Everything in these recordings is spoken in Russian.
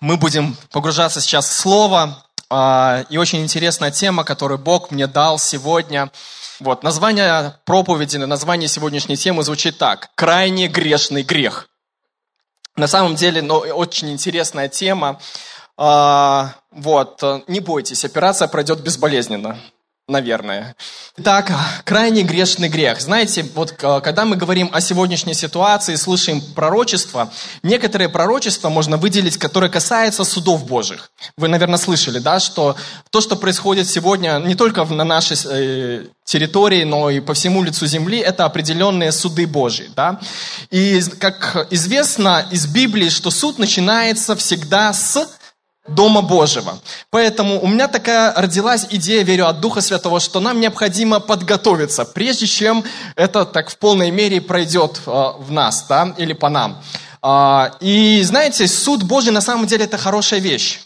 Мы будем погружаться сейчас в Слово. А, и очень интересная тема, которую Бог мне дал сегодня. Вот, название проповеди, название сегодняшней темы звучит так. «Крайне грешный грех». На самом деле, ну, очень интересная тема. А, вот, не бойтесь, операция пройдет безболезненно наверное. Так, крайне грешный грех. Знаете, вот когда мы говорим о сегодняшней ситуации, слышим пророчества, некоторые пророчества можно выделить, которые касаются судов Божьих. Вы, наверное, слышали, да, что то, что происходит сегодня не только на нашей э, территории, но и по всему лицу земли, это определенные суды Божьи, да. И, как известно из Библии, что суд начинается всегда с Дома Божьего. Поэтому у меня такая родилась идея, верю, от Духа Святого, что нам необходимо подготовиться, прежде чем это так в полной мере пройдет э, в нас, да, или по нам. Э, и знаете, суд Божий на самом деле это хорошая вещь.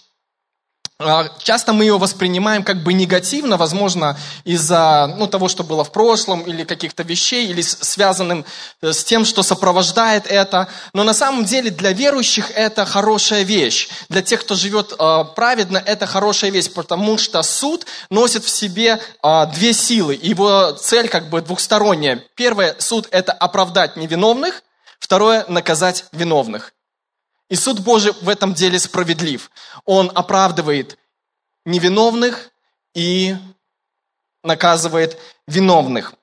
А, часто мы ее воспринимаем как бы негативно, возможно, из-за ну, того, что было в прошлом, или каких-то вещей, или связанным э, с тем, что сопровождает это. Но на самом деле для верующих это хорошая вещь. Для тех, кто живет э, праведно, это хорошая вещь, потому что суд носит в себе э, две силы. Его цель как бы двухсторонняя. Первое, суд – это оправдать невиновных. Второе – наказать виновных. И суд Божий в этом деле справедлив. Он оправдывает невиновных и наказывает виновных.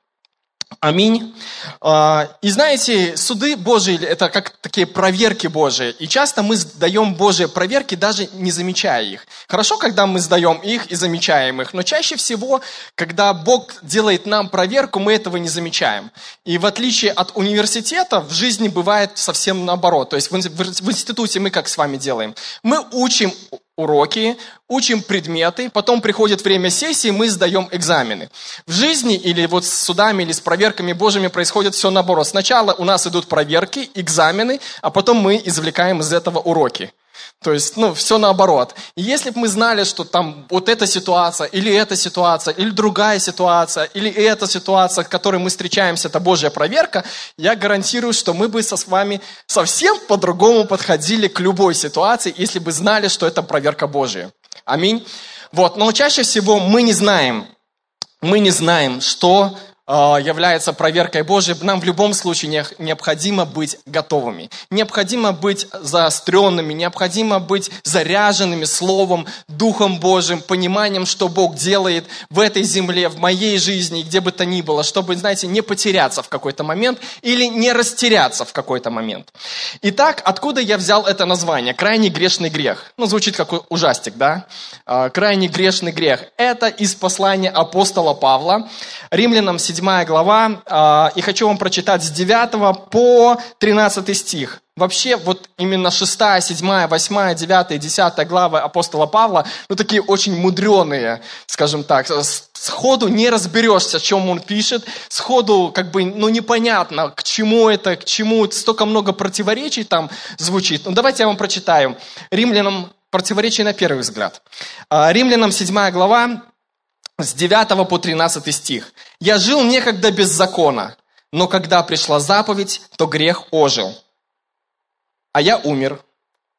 Аминь. А, и знаете, суды Божии – это как такие проверки Божии. И часто мы сдаем Божьи проверки, даже не замечая их. Хорошо, когда мы сдаем их и замечаем их, но чаще всего, когда Бог делает нам проверку, мы этого не замечаем. И в отличие от университета, в жизни бывает совсем наоборот. То есть в институте мы как с вами делаем? Мы учим уроки, учим предметы, потом приходит время сессии, мы сдаем экзамены. В жизни или вот с судами, или с проверками Божьими происходит все наоборот. Сначала у нас идут проверки, экзамены, а потом мы извлекаем из этого уроки. То есть, ну, все наоборот. И если бы мы знали, что там вот эта ситуация, или эта ситуация, или другая ситуация, или эта ситуация, с которой мы встречаемся, это Божья проверка, я гарантирую, что мы бы со с вами совсем по-другому подходили к любой ситуации, если бы знали, что это проверка Божья. Аминь. Вот, но чаще всего мы не знаем, мы не знаем, что является проверкой Божией, нам в любом случае необходимо быть готовыми. Необходимо быть заостренными, необходимо быть заряженными Словом, Духом Божьим, пониманием, что Бог делает в этой земле, в моей жизни, где бы то ни было, чтобы, знаете, не потеряться в какой-то момент или не растеряться в какой-то момент. Итак, откуда я взял это название? Крайне грешный грех. Ну, звучит как ужастик, да? А, крайне грешный грех. Это из послания апостола Павла, римлянам 7 7 глава, а, и хочу вам прочитать с 9 по 13 стих. Вообще, вот именно 6, 7, 8, 9 и 10 главы апостола Павла, ну, такие очень мудреные, скажем так. Сходу не разберешься, о чем он пишет. Сходу, как бы, ну, непонятно, к чему это, к чему столько много противоречий там звучит. Ну, давайте я вам прочитаю. Римлянам противоречие на первый взгляд. А, Римлянам 7 глава, с 9 по 13 стих. «Я жил некогда без закона, но когда пришла заповедь, то грех ожил. А я умер.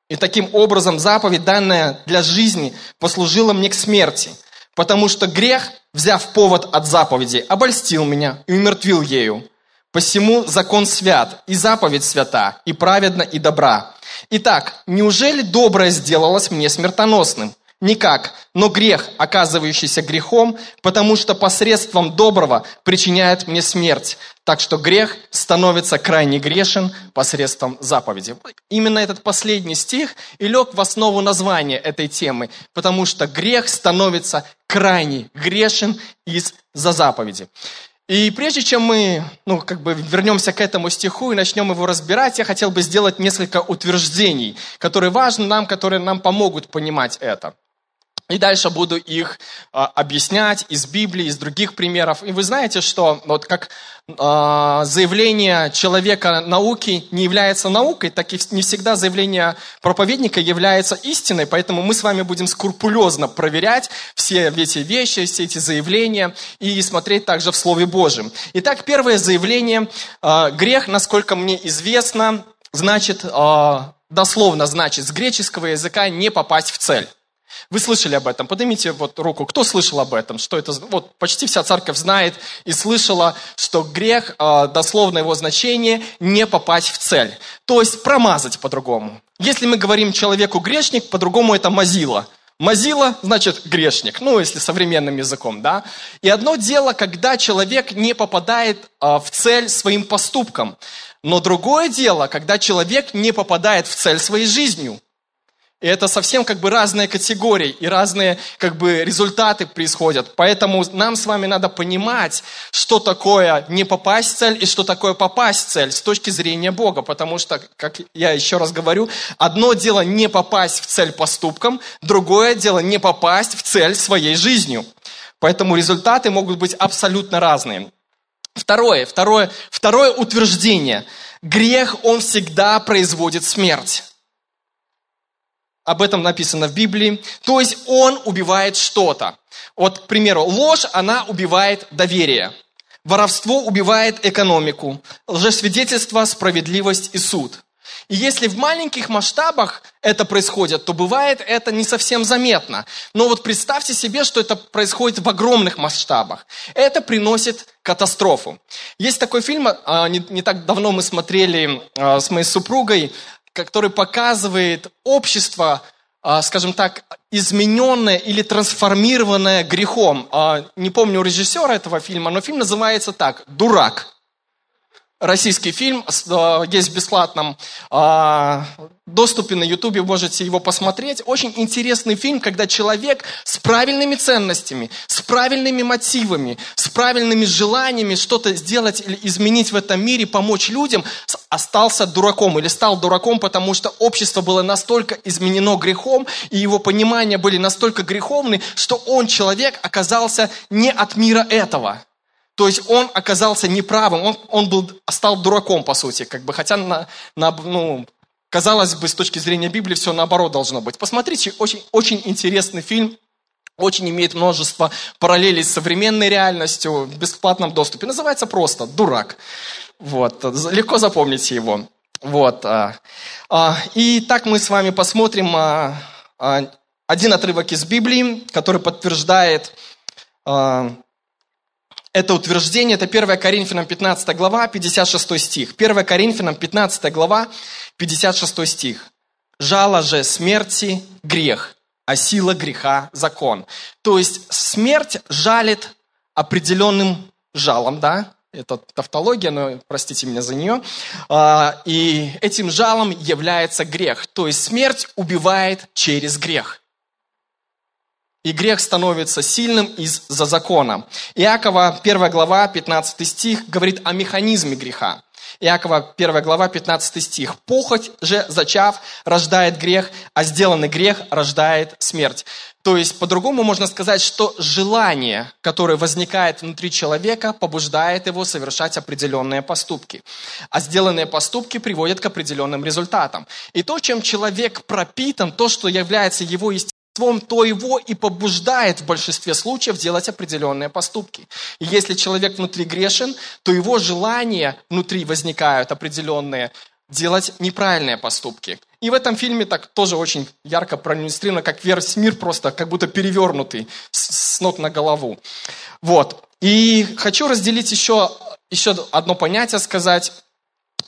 И таким образом заповедь, данная для жизни, послужила мне к смерти, потому что грех, взяв повод от заповеди, обольстил меня и умертвил ею. Посему закон свят, и заповедь свята, и праведна, и добра. Итак, неужели доброе сделалось мне смертоносным? Никак. Но грех, оказывающийся грехом, потому что посредством доброго причиняет мне смерть. Так что грех становится крайне грешен посредством заповеди. Именно этот последний стих и лег в основу названия этой темы, потому что грех становится крайне грешен из-за заповеди. И прежде чем мы, ну, как бы вернемся к этому стиху и начнем его разбирать, я хотел бы сделать несколько утверждений, которые важны нам, которые нам помогут понимать это. И дальше буду их а, объяснять из Библии, из других примеров. И вы знаете, что вот как а, заявление человека науки не является наукой, так и не всегда заявление проповедника является истиной. Поэтому мы с вами будем скрупулезно проверять все эти вещи, все эти заявления и смотреть также в Слове Божьем. Итак, первое заявление. А, грех, насколько мне известно, значит а, дословно значит с греческого языка «не попасть в цель». Вы слышали об этом? Поднимите вот руку. Кто слышал об этом? Что это? Вот почти вся церковь знает и слышала, что грех, а, дословно его значение, не попасть в цель. То есть промазать по-другому. Если мы говорим человеку грешник, по-другому это мазила. Мазила значит грешник, ну, если современным языком, да. И одно дело, когда человек не попадает а, в цель своим поступком. Но другое дело, когда человек не попадает в цель своей жизнью. И это совсем как бы разные категории и разные как бы результаты происходят. Поэтому нам с вами надо понимать, что такое не попасть в цель и что такое попасть в цель с точки зрения Бога. Потому что, как я еще раз говорю, одно дело не попасть в цель поступком, другое дело не попасть в цель своей жизнью. Поэтому результаты могут быть абсолютно разные. Второе, второе, второе утверждение. Грех, он всегда производит смерть. Об этом написано в Библии. То есть он убивает что-то. Вот, к примеру, ложь, она убивает доверие. Воровство убивает экономику. Лжесвидетельство, справедливость и суд. И если в маленьких масштабах это происходит, то бывает это не совсем заметно. Но вот представьте себе, что это происходит в огромных масштабах. Это приносит катастрофу. Есть такой фильм, а, не, так давно мы смотрели а, с моей супругой, который показывает общество, а, скажем так, измененное или трансформированное грехом. А, не помню режиссера этого фильма, но фильм называется так «Дурак» российский фильм, э, есть в бесплатном а, доступе на ютубе, можете его посмотреть. Очень интересный фильм, когда человек с правильными ценностями, с правильными мотивами, с правильными желаниями что-то сделать или изменить в этом мире, помочь людям, остался дураком или стал дураком, потому что общество было настолько изменено грехом, и его понимания были настолько греховны, что он, человек, оказался не от мира этого. То есть он оказался неправым, он, он был, стал дураком, по сути, как бы, хотя, на, на, ну, казалось бы, с точки зрения Библии все наоборот должно быть. Посмотрите, очень, очень интересный фильм, очень имеет множество параллелей с современной реальностью в бесплатном доступе. Называется просто «Дурак». Вот, легко запомните его. Вот. А, а, и так мы с вами посмотрим а, один отрывок из Библии, который подтверждает это утверждение, это 1 Коринфянам 15 глава, 56 стих. 1 Коринфянам 15 глава, 56 стих. «Жало же смерти – грех, а сила греха – закон». То есть смерть жалит определенным жалом, да? Это тавтология, но простите меня за нее. А, и этим жалом является грех. То есть смерть убивает через грех и грех становится сильным из-за закона. Иакова 1 глава 15 стих говорит о механизме греха. Иакова 1 глава 15 стих. «Похоть же, зачав, рождает грех, а сделанный грех рождает смерть». То есть, по-другому можно сказать, что желание, которое возникает внутри человека, побуждает его совершать определенные поступки. А сделанные поступки приводят к определенным результатам. И то, чем человек пропитан, то, что является его естественным, то его и побуждает в большинстве случаев делать определенные поступки. И если человек внутри грешен, то его желания внутри возникают определенные делать неправильные поступки. И в этом фильме так тоже очень ярко проиллюстрировано, как весь мир просто как будто перевернутый с ног на голову. Вот. И хочу разделить еще, еще одно понятие, сказать,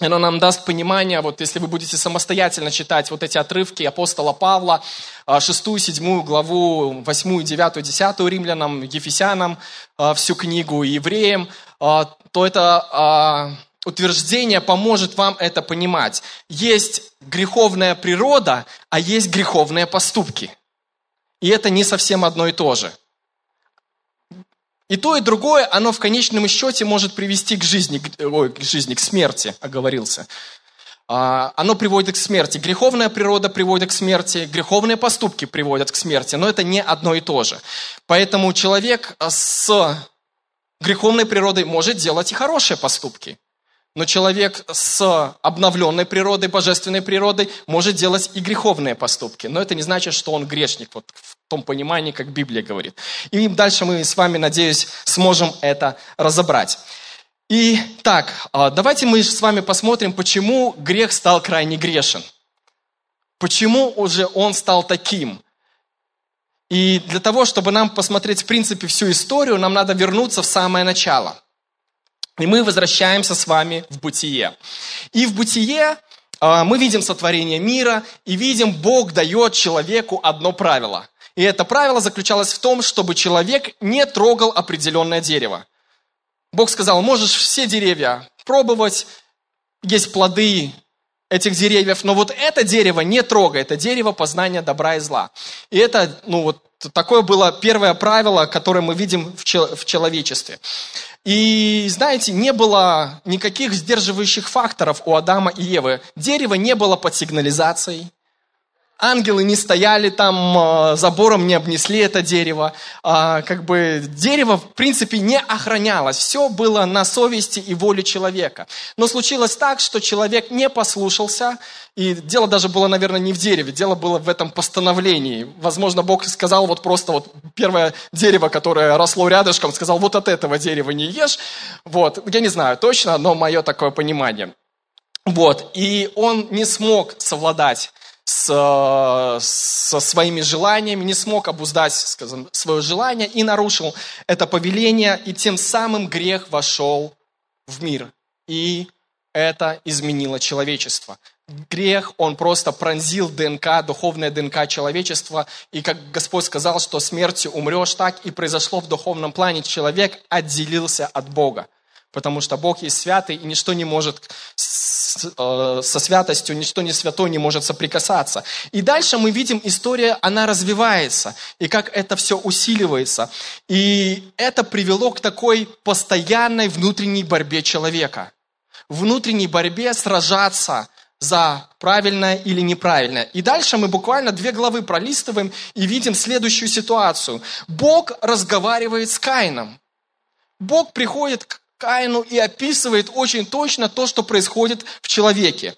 оно нам даст понимание, вот если вы будете самостоятельно читать вот эти отрывки апостола Павла, 6, 7 главу, 8, 9, 10 римлянам, ефесянам, а, всю книгу, евреям, а, то это а, утверждение поможет вам это понимать. Есть греховная природа, а есть греховные поступки. И это не совсем одно и то же. И то, и другое, оно в конечном счете может привести к жизни, ой, к жизни, к смерти, оговорился. А, оно приводит к смерти. Греховная природа приводит к смерти, греховные поступки приводят к смерти, но это не одно и то же. Поэтому человек с греховной природой может делать и хорошие поступки. Но человек с обновленной природой, божественной природой, может делать и греховные поступки. Но это не значит, что он грешник, вот в том понимании, как Библия говорит. И дальше мы с вами, надеюсь, сможем это разобрать. И так, а, давайте мы с вами посмотрим, почему грех стал крайне грешен. Почему уже он стал таким? И для того, чтобы нам посмотреть, в принципе, всю историю, нам надо вернуться в самое начало. И мы возвращаемся с вами в бытие. И в бытие а, мы видим сотворение мира и видим, Бог дает человеку одно правило. И это правило заключалось в том, чтобы человек не трогал определенное дерево. Бог сказал, можешь все деревья пробовать, есть плоды этих деревьев, но вот это дерево не трогай, это дерево познания добра и зла. И это, ну вот, такое было первое правило, которое мы видим в человечестве. И, знаете, не было никаких сдерживающих факторов у Адама и Евы. Дерево не было под сигнализацией, ангелы не стояли там, а, забором не обнесли это дерево. А, как бы дерево, в принципе, не охранялось. Все было на совести и воле человека. Но случилось так, что человек не послушался, и дело даже было, наверное, не в дереве, дело было в этом постановлении. Возможно, Бог сказал вот просто вот первое дерево, которое росло рядышком, сказал, вот от этого дерева не ешь. Вот, я не знаю точно, но мое такое понимание. Вот, и он не смог совладать с, со своими желаниями, не смог обуздать скажем, свое желание и нарушил это повеление, и тем самым грех вошел в мир. И это изменило человечество. Грех, он просто пронзил ДНК, духовное ДНК человечества. И как Господь сказал, что смертью умрешь, так и произошло в духовном плане. Человек отделился от Бога. Потому что Бог есть святый, и ничто не может Э, со святостью, ничто не святое не может соприкасаться. И дальше мы видим, история, она развивается, и как это все усиливается. И это привело к такой постоянной внутренней борьбе человека. Внутренней борьбе сражаться за правильное или неправильное. И дальше мы буквально две главы пролистываем и видим следующую ситуацию. Бог разговаривает с Каином. Бог приходит к Каину и описывает очень точно то, что происходит в человеке.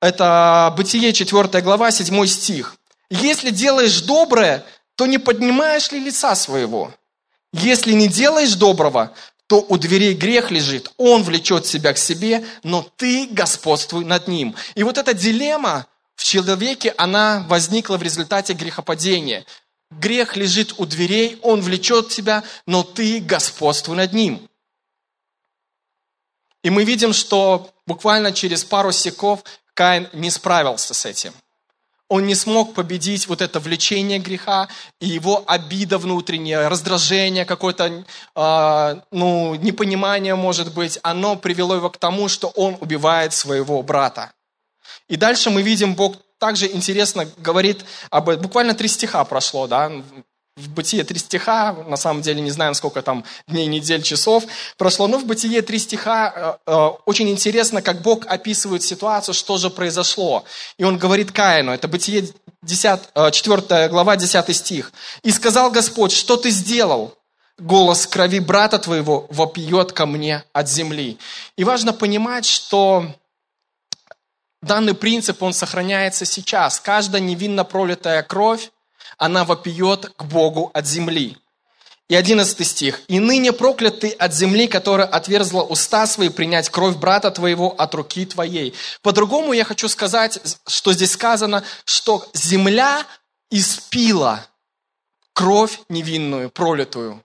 Это Бытие 4 глава, 7 стих. «Если делаешь доброе, то не поднимаешь ли лица своего? Если не делаешь доброго, то у дверей грех лежит, он влечет себя к себе, но ты господствуй над ним». И вот эта дилемма в человеке, она возникла в результате грехопадения. Грех лежит у дверей, он влечет тебя, но ты господствуй над ним. И мы видим, что буквально через пару секунд Каин не справился с этим. Он не смог победить вот это влечение греха и его обида внутренняя, раздражение, какое-то э, ну, непонимание, может быть, оно привело его к тому, что он убивает своего брата. И дальше мы видим, Бог также интересно говорит об этом. Буквально три стиха прошло, да, в Бытие три стиха, на самом деле не знаем, сколько там дней, недель, часов прошло, но в Бытие три стиха э, э, очень интересно, как Бог описывает ситуацию, что же произошло. И он говорит Каину, это Бытие 10, э, 4 глава, 10 стих. «И сказал Господь, что ты сделал? Голос крови брата твоего вопьет ко мне от земли». И важно понимать, что данный принцип, он сохраняется сейчас. Каждая невинно пролитая кровь, она вопиет к Богу от земли. И одиннадцатый стих. «И ныне проклят ты от земли, которая отверзла уста свои принять кровь брата твоего от руки твоей». По-другому я хочу сказать, что здесь сказано, что земля испила кровь невинную, пролитую.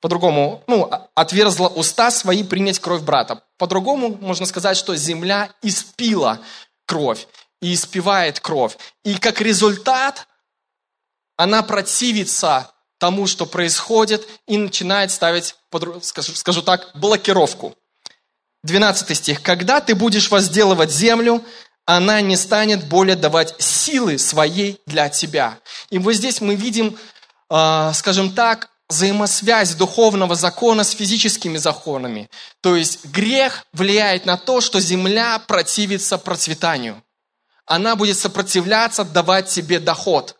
По-другому, ну, отверзла уста свои принять кровь брата. По-другому можно сказать, что земля испила кровь и испивает кровь. И как результат она противится тому, что происходит, и начинает ставить, скажу, скажу так, блокировку. 12 стих. «Когда ты будешь возделывать землю, она не станет более давать силы своей для тебя». И вот здесь мы видим, а, скажем так, взаимосвязь духовного закона с физическими законами. То есть грех влияет на то, что земля противится процветанию. Она будет сопротивляться, давать тебе доход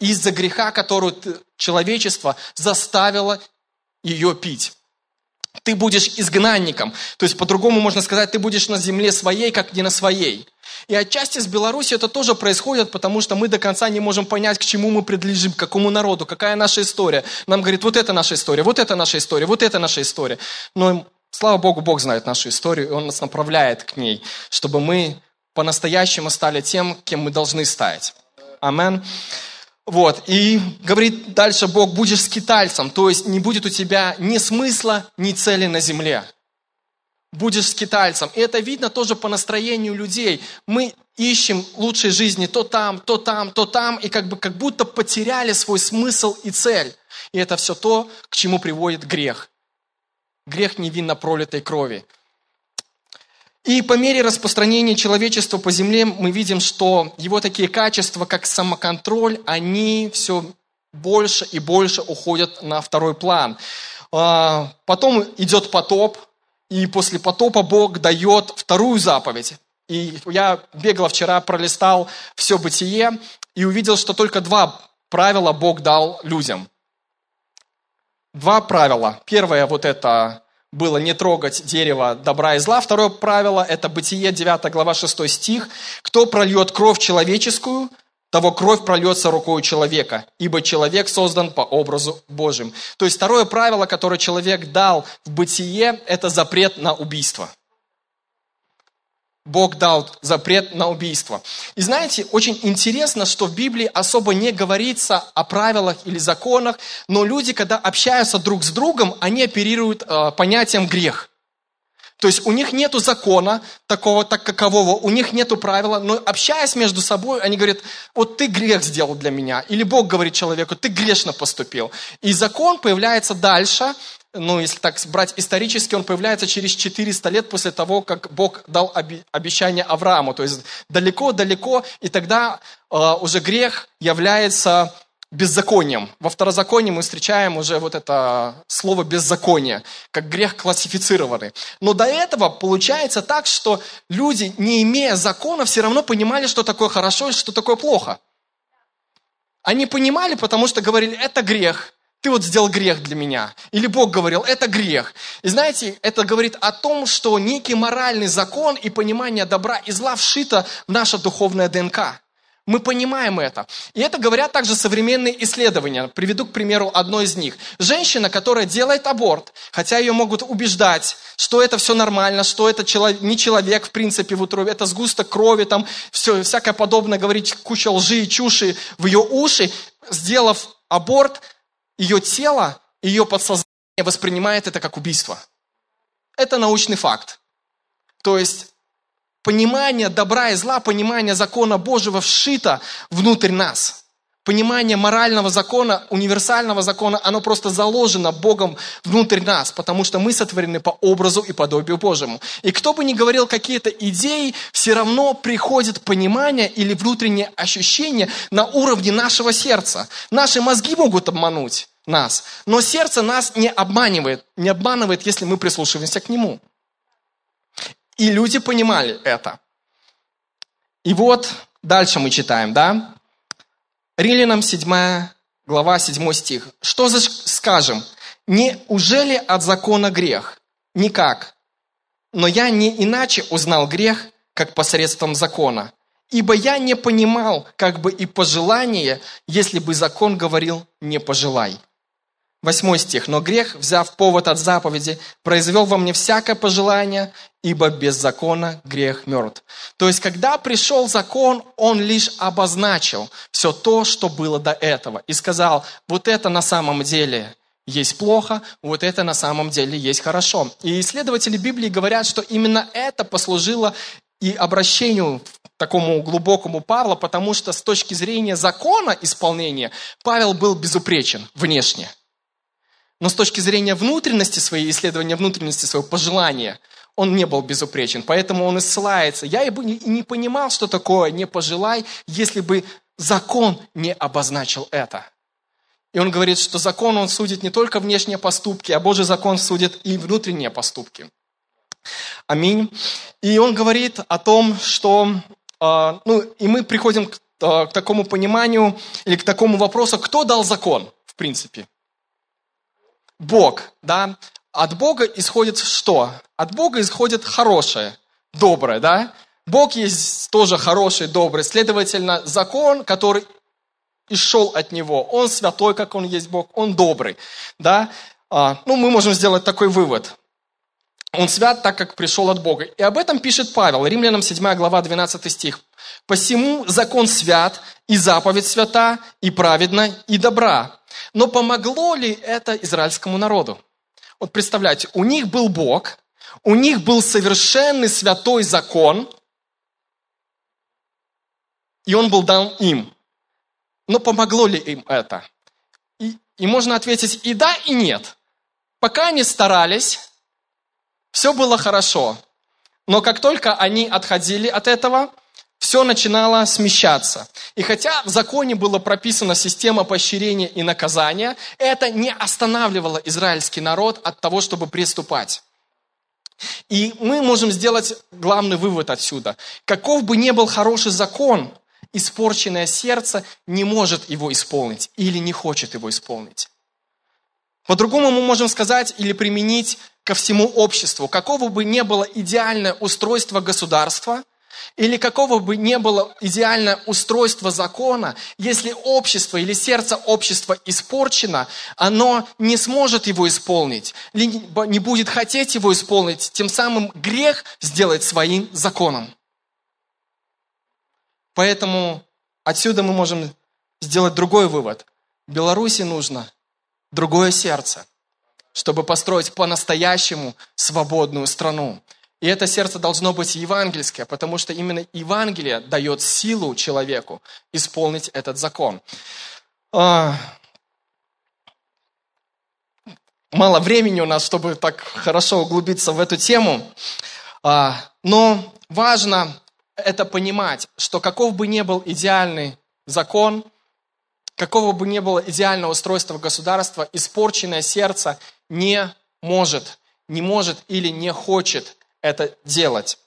из-за греха, который человечество заставило ее пить. Ты будешь изгнанником. То есть, по-другому можно сказать, ты будешь на земле своей, как не на своей. И отчасти с Беларусью это тоже происходит, потому что мы до конца не можем понять, к чему мы принадлежим, к какому народу, какая наша история. Нам говорит, вот это наша история, вот это наша история, вот это наша история. Но, слава Богу, Бог знает нашу историю, и Он нас направляет к ней, чтобы мы по-настоящему стали тем, кем мы должны стать. Амен. Вот, и говорит дальше Бог, будешь скитальцем, то есть не будет у тебя ни смысла, ни цели на земле. Будешь скитальцем. И это видно тоже по настроению людей. Мы ищем лучшей жизни то там, то там, то там, и как бы как будто потеряли свой смысл и цель. И это все то, к чему приводит грех. Грех невинно пролитой крови. И по мере распространения человечества по земле мы видим, что его такие качества, как самоконтроль, они все больше и больше уходят на второй план. А, потом идет потоп, и после потопа Бог дает вторую заповедь. И я бегал вчера, пролистал все бытие и увидел, что только два правила Бог дал людям. Два правила. Первое вот это было не трогать дерево добра и зла. Второе правило – это Бытие, 9 глава, 6 стих. «Кто прольет кровь человеческую, того кровь прольется рукой человека, ибо человек создан по образу Божьим». То есть второе правило, которое человек дал в Бытие, это запрет на убийство – Бог дал запрет на убийство. И знаете, очень интересно, что в Библии особо не говорится о правилах или законах, но люди, когда общаются друг с другом, они оперируют э, понятием грех. То есть у них нету закона такого, так какового, у них нету правила, но общаясь между собой, они говорят, вот ты грех сделал для меня. Или Бог говорит человеку, ты грешно поступил. И закон появляется дальше, ну, если так брать исторически, он появляется через 400 лет после того, как Бог дал обещание Аврааму. То есть далеко-далеко, и тогда э, уже грех является беззаконием. Во второзаконии мы встречаем уже вот это слово беззаконие, как грех классифицированный. Но до этого получается так, что люди, не имея закона, все равно понимали, что такое хорошо и что такое плохо. Они понимали, потому что говорили, это грех, ты вот сделал грех для меня. Или Бог говорил, это грех. И знаете, это говорит о том, что некий моральный закон и понимание добра и зла вшито в наше духовное ДНК. Мы понимаем это. И это говорят также современные исследования. Приведу, к примеру, одно из них. Женщина, которая делает аборт, хотя ее могут убеждать, что это все нормально, что это не человек, в принципе, в утробе, это сгусток крови, там все, всякое подобное, говорить куча лжи и чуши в ее уши, сделав аборт, ее тело, ее подсознание воспринимает это как убийство. Это научный факт. То есть понимание добра и зла, понимание закона Божьего вшито внутрь нас. Понимание морального закона, универсального закона, оно просто заложено Богом внутрь нас, потому что мы сотворены по образу и подобию Божьему. И кто бы ни говорил какие-то идеи, все равно приходит понимание или внутреннее ощущение на уровне нашего сердца. Наши мозги могут обмануть нас, но сердце нас не обманывает, не обманывает, если мы прислушиваемся к нему. И люди понимали это. И вот дальше мы читаем, да? Римлянам 7 глава 7 стих. Что за скажем? Неужели от закона грех? Никак. Но я не иначе узнал грех, как посредством закона. Ибо я не понимал, как бы и пожелание, если бы закон говорил «не пожелай». Восьмой стих. «Но грех, взяв повод от заповеди, произвел во мне всякое пожелание, ибо без закона грех мертв». То есть, когда пришел закон, он лишь обозначил все то, что было до этого. И сказал, вот это на самом деле есть плохо, вот это на самом деле есть хорошо. И исследователи Библии говорят, что именно это послужило и обращению такому глубокому Павла, потому что с точки зрения закона исполнения Павел был безупречен внешне – но с точки зрения внутренности своей, исследования внутренности своего пожелания, он не был безупречен. Поэтому он и ссылается. Я и не понимал, что такое «не пожелай», если бы закон не обозначил это. И он говорит, что закон, он судит не только внешние поступки, а Божий закон судит и внутренние поступки. Аминь. И он говорит о том, что, э, ну, и мы приходим э, к такому пониманию или к такому вопросу, кто дал закон, в принципе. Бог, да, от Бога исходит что? От Бога исходит хорошее, доброе, да? Бог есть тоже хороший, добрый. Следовательно, закон, который и шел от Него, Он святой, как Он есть Бог, Он добрый, да? А, ну, мы можем сделать такой вывод. Он свят так, как пришел от Бога. И об этом пишет Павел, Римлянам 7 глава 12 стих. «Посему закон свят, и заповедь свята, и праведна, и добра». Но помогло ли это израильскому народу? Вот представляете, у них был Бог, у них был совершенный святой закон, и он был дан им. Но помогло ли им это? И, и можно ответить и да, и нет. Пока они старались, все было хорошо. Но как только они отходили от этого, все начинало смещаться. И хотя в законе была прописана система поощрения и наказания, это не останавливало израильский народ от того, чтобы приступать. И мы можем сделать главный вывод отсюда. Каков бы ни был хороший закон, испорченное сердце не может его исполнить или не хочет его исполнить. По-другому мы можем сказать или применить ко всему обществу. Какого бы ни было идеальное устройство государства, или какого бы ни было идеальное устройство закона, если общество или сердце общества испорчено, оно не сможет его исполнить, либо не будет хотеть его исполнить, тем самым грех сделать своим законом. Поэтому отсюда мы можем сделать другой вывод. Беларуси нужно другое сердце, чтобы построить по-настоящему свободную страну. И это сердце должно быть евангельское, потому что именно Евангелие дает силу человеку исполнить этот закон. А, мало времени у нас, чтобы так хорошо углубиться в эту тему, а, но важно это понимать, что каков бы ни был идеальный закон, какого бы ни было идеального устройства государства, испорченное сердце не может, не может или не хочет это делать.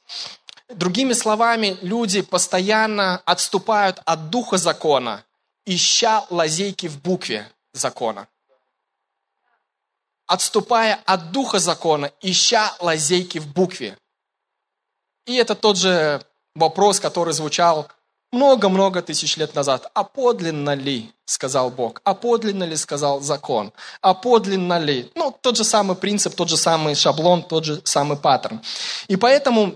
Другими словами, люди постоянно отступают от духа закона, ища лазейки в букве закона. Отступая от духа закона, ища лазейки в букве. И это тот же вопрос, который звучал много-много тысяч лет назад. А подлинно ли, сказал Бог, а подлинно ли, сказал закон, а подлинно ли. Ну, тот же самый принцип, тот же самый шаблон, тот же самый паттерн. И поэтому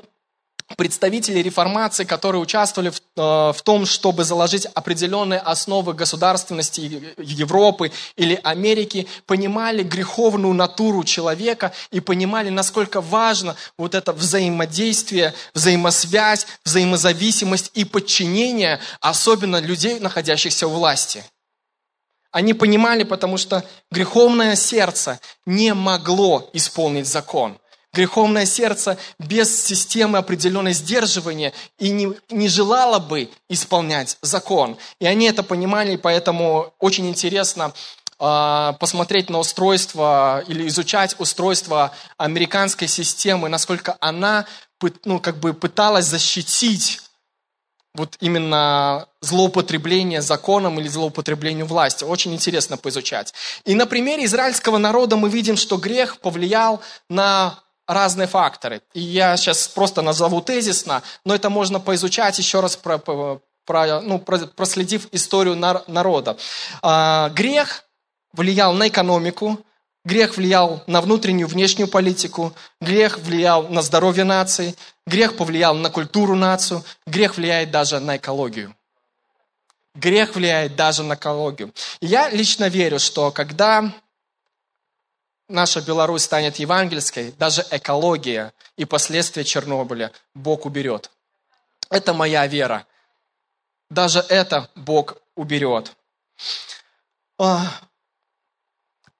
представители реформации, которые участвовали в, э, в том, чтобы заложить определенные основы государственности Европы или Америки, понимали греховную натуру человека и понимали, насколько важно вот это взаимодействие, взаимосвязь, взаимозависимость и подчинение, особенно людей, находящихся у власти. Они понимали, потому что греховное сердце не могло исполнить закон греховное сердце без системы определенной сдерживания и не, не желало бы исполнять закон. И они это понимали, поэтому очень интересно э, посмотреть на устройство или изучать устройство американской системы, насколько она ну, как бы пыталась защитить вот именно злоупотребление законом или злоупотребление властью. Очень интересно поизучать. И на примере израильского народа мы видим, что грех повлиял на разные факторы. И я сейчас просто назову тезисно, но это можно поизучать еще раз, про, про, ну, проследив историю народа. А, грех влиял на экономику, грех влиял на внутреннюю, внешнюю политику, грех влиял на здоровье нации, грех повлиял на культуру нацию, грех влияет даже на экологию. Грех влияет даже на экологию. И я лично верю, что когда наша Беларусь станет евангельской, даже экология и последствия Чернобыля Бог уберет. Это моя вера. Даже это Бог уберет. А,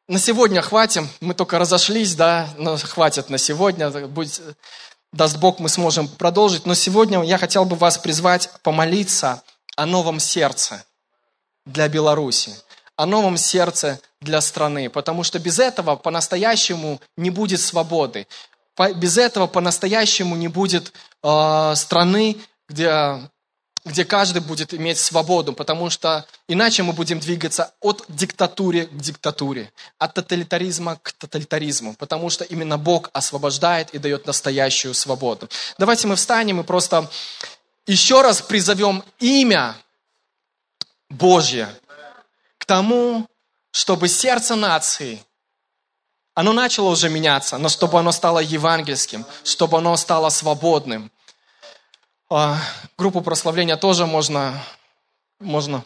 на сегодня хватим. Мы только разошлись, да, но хватит на сегодня. Будь, даст Бог, мы сможем продолжить. Но сегодня я хотел бы вас призвать помолиться о новом сердце для Беларуси о новом сердце для страны, потому что без этого по-настоящему не будет свободы. Без этого по-настоящему не будет э, страны, где, где каждый будет иметь свободу, потому что иначе мы будем двигаться от диктатуры к диктатуре, от тоталитаризма к тоталитаризму, потому что именно Бог освобождает и дает настоящую свободу. Давайте мы встанем и просто еще раз призовем имя Божье тому, чтобы сердце нации Оно начало уже меняться, но чтобы оно стало евангельским, чтобы оно стало свободным. А, группу прославления тоже можно, можно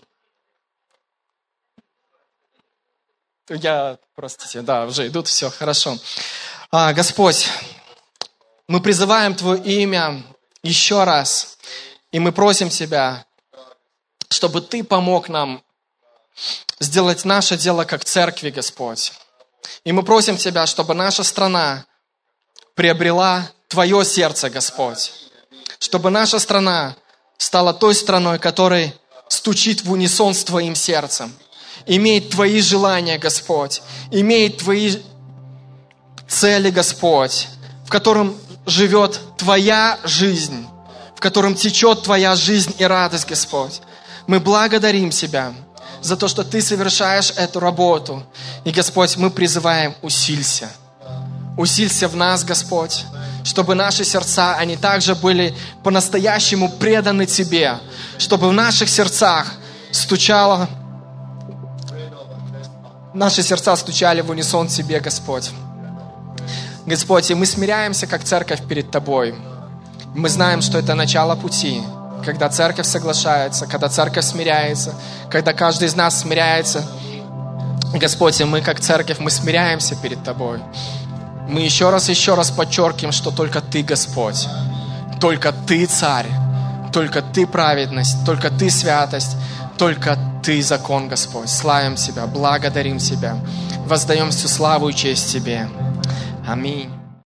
Я, простите, да, уже идут, все, хорошо. А, Господь, мы призываем Твое имя еще раз, и мы просим Тебя, чтобы Ты помог нам сделать наше дело как церкви, Господь. И мы просим Тебя, чтобы наша страна приобрела Твое сердце, Господь. Чтобы наша страна стала той страной, которая стучит в унисон с Твоим сердцем – имеет Твои желания, Господь, имеет Твои цели, Господь, в котором живет Твоя жизнь, в котором течет Твоя жизнь и радость, Господь. Мы благодарим Тебя за то, что Ты совершаешь эту работу. И, Господь, мы призываем, усилься. Усилься в нас, Господь, чтобы наши сердца, они также были по-настоящему преданы Тебе, чтобы в наших сердцах стучало наши сердца стучали в унисон Тебе, Господь. Господь, и мы смиряемся как церковь перед Тобой. Мы знаем, что это начало пути, когда церковь соглашается, когда церковь смиряется, когда каждый из нас смиряется. Господь, и мы как церковь, мы смиряемся перед Тобой. Мы еще раз, еще раз подчеркиваем, что только Ты, Господь, только Ты царь, только Ты праведность, только Ты святость, только Ты закон, Господь. Славим Тебя, благодарим Тебя, воздаем всю славу и честь Тебе. Аминь.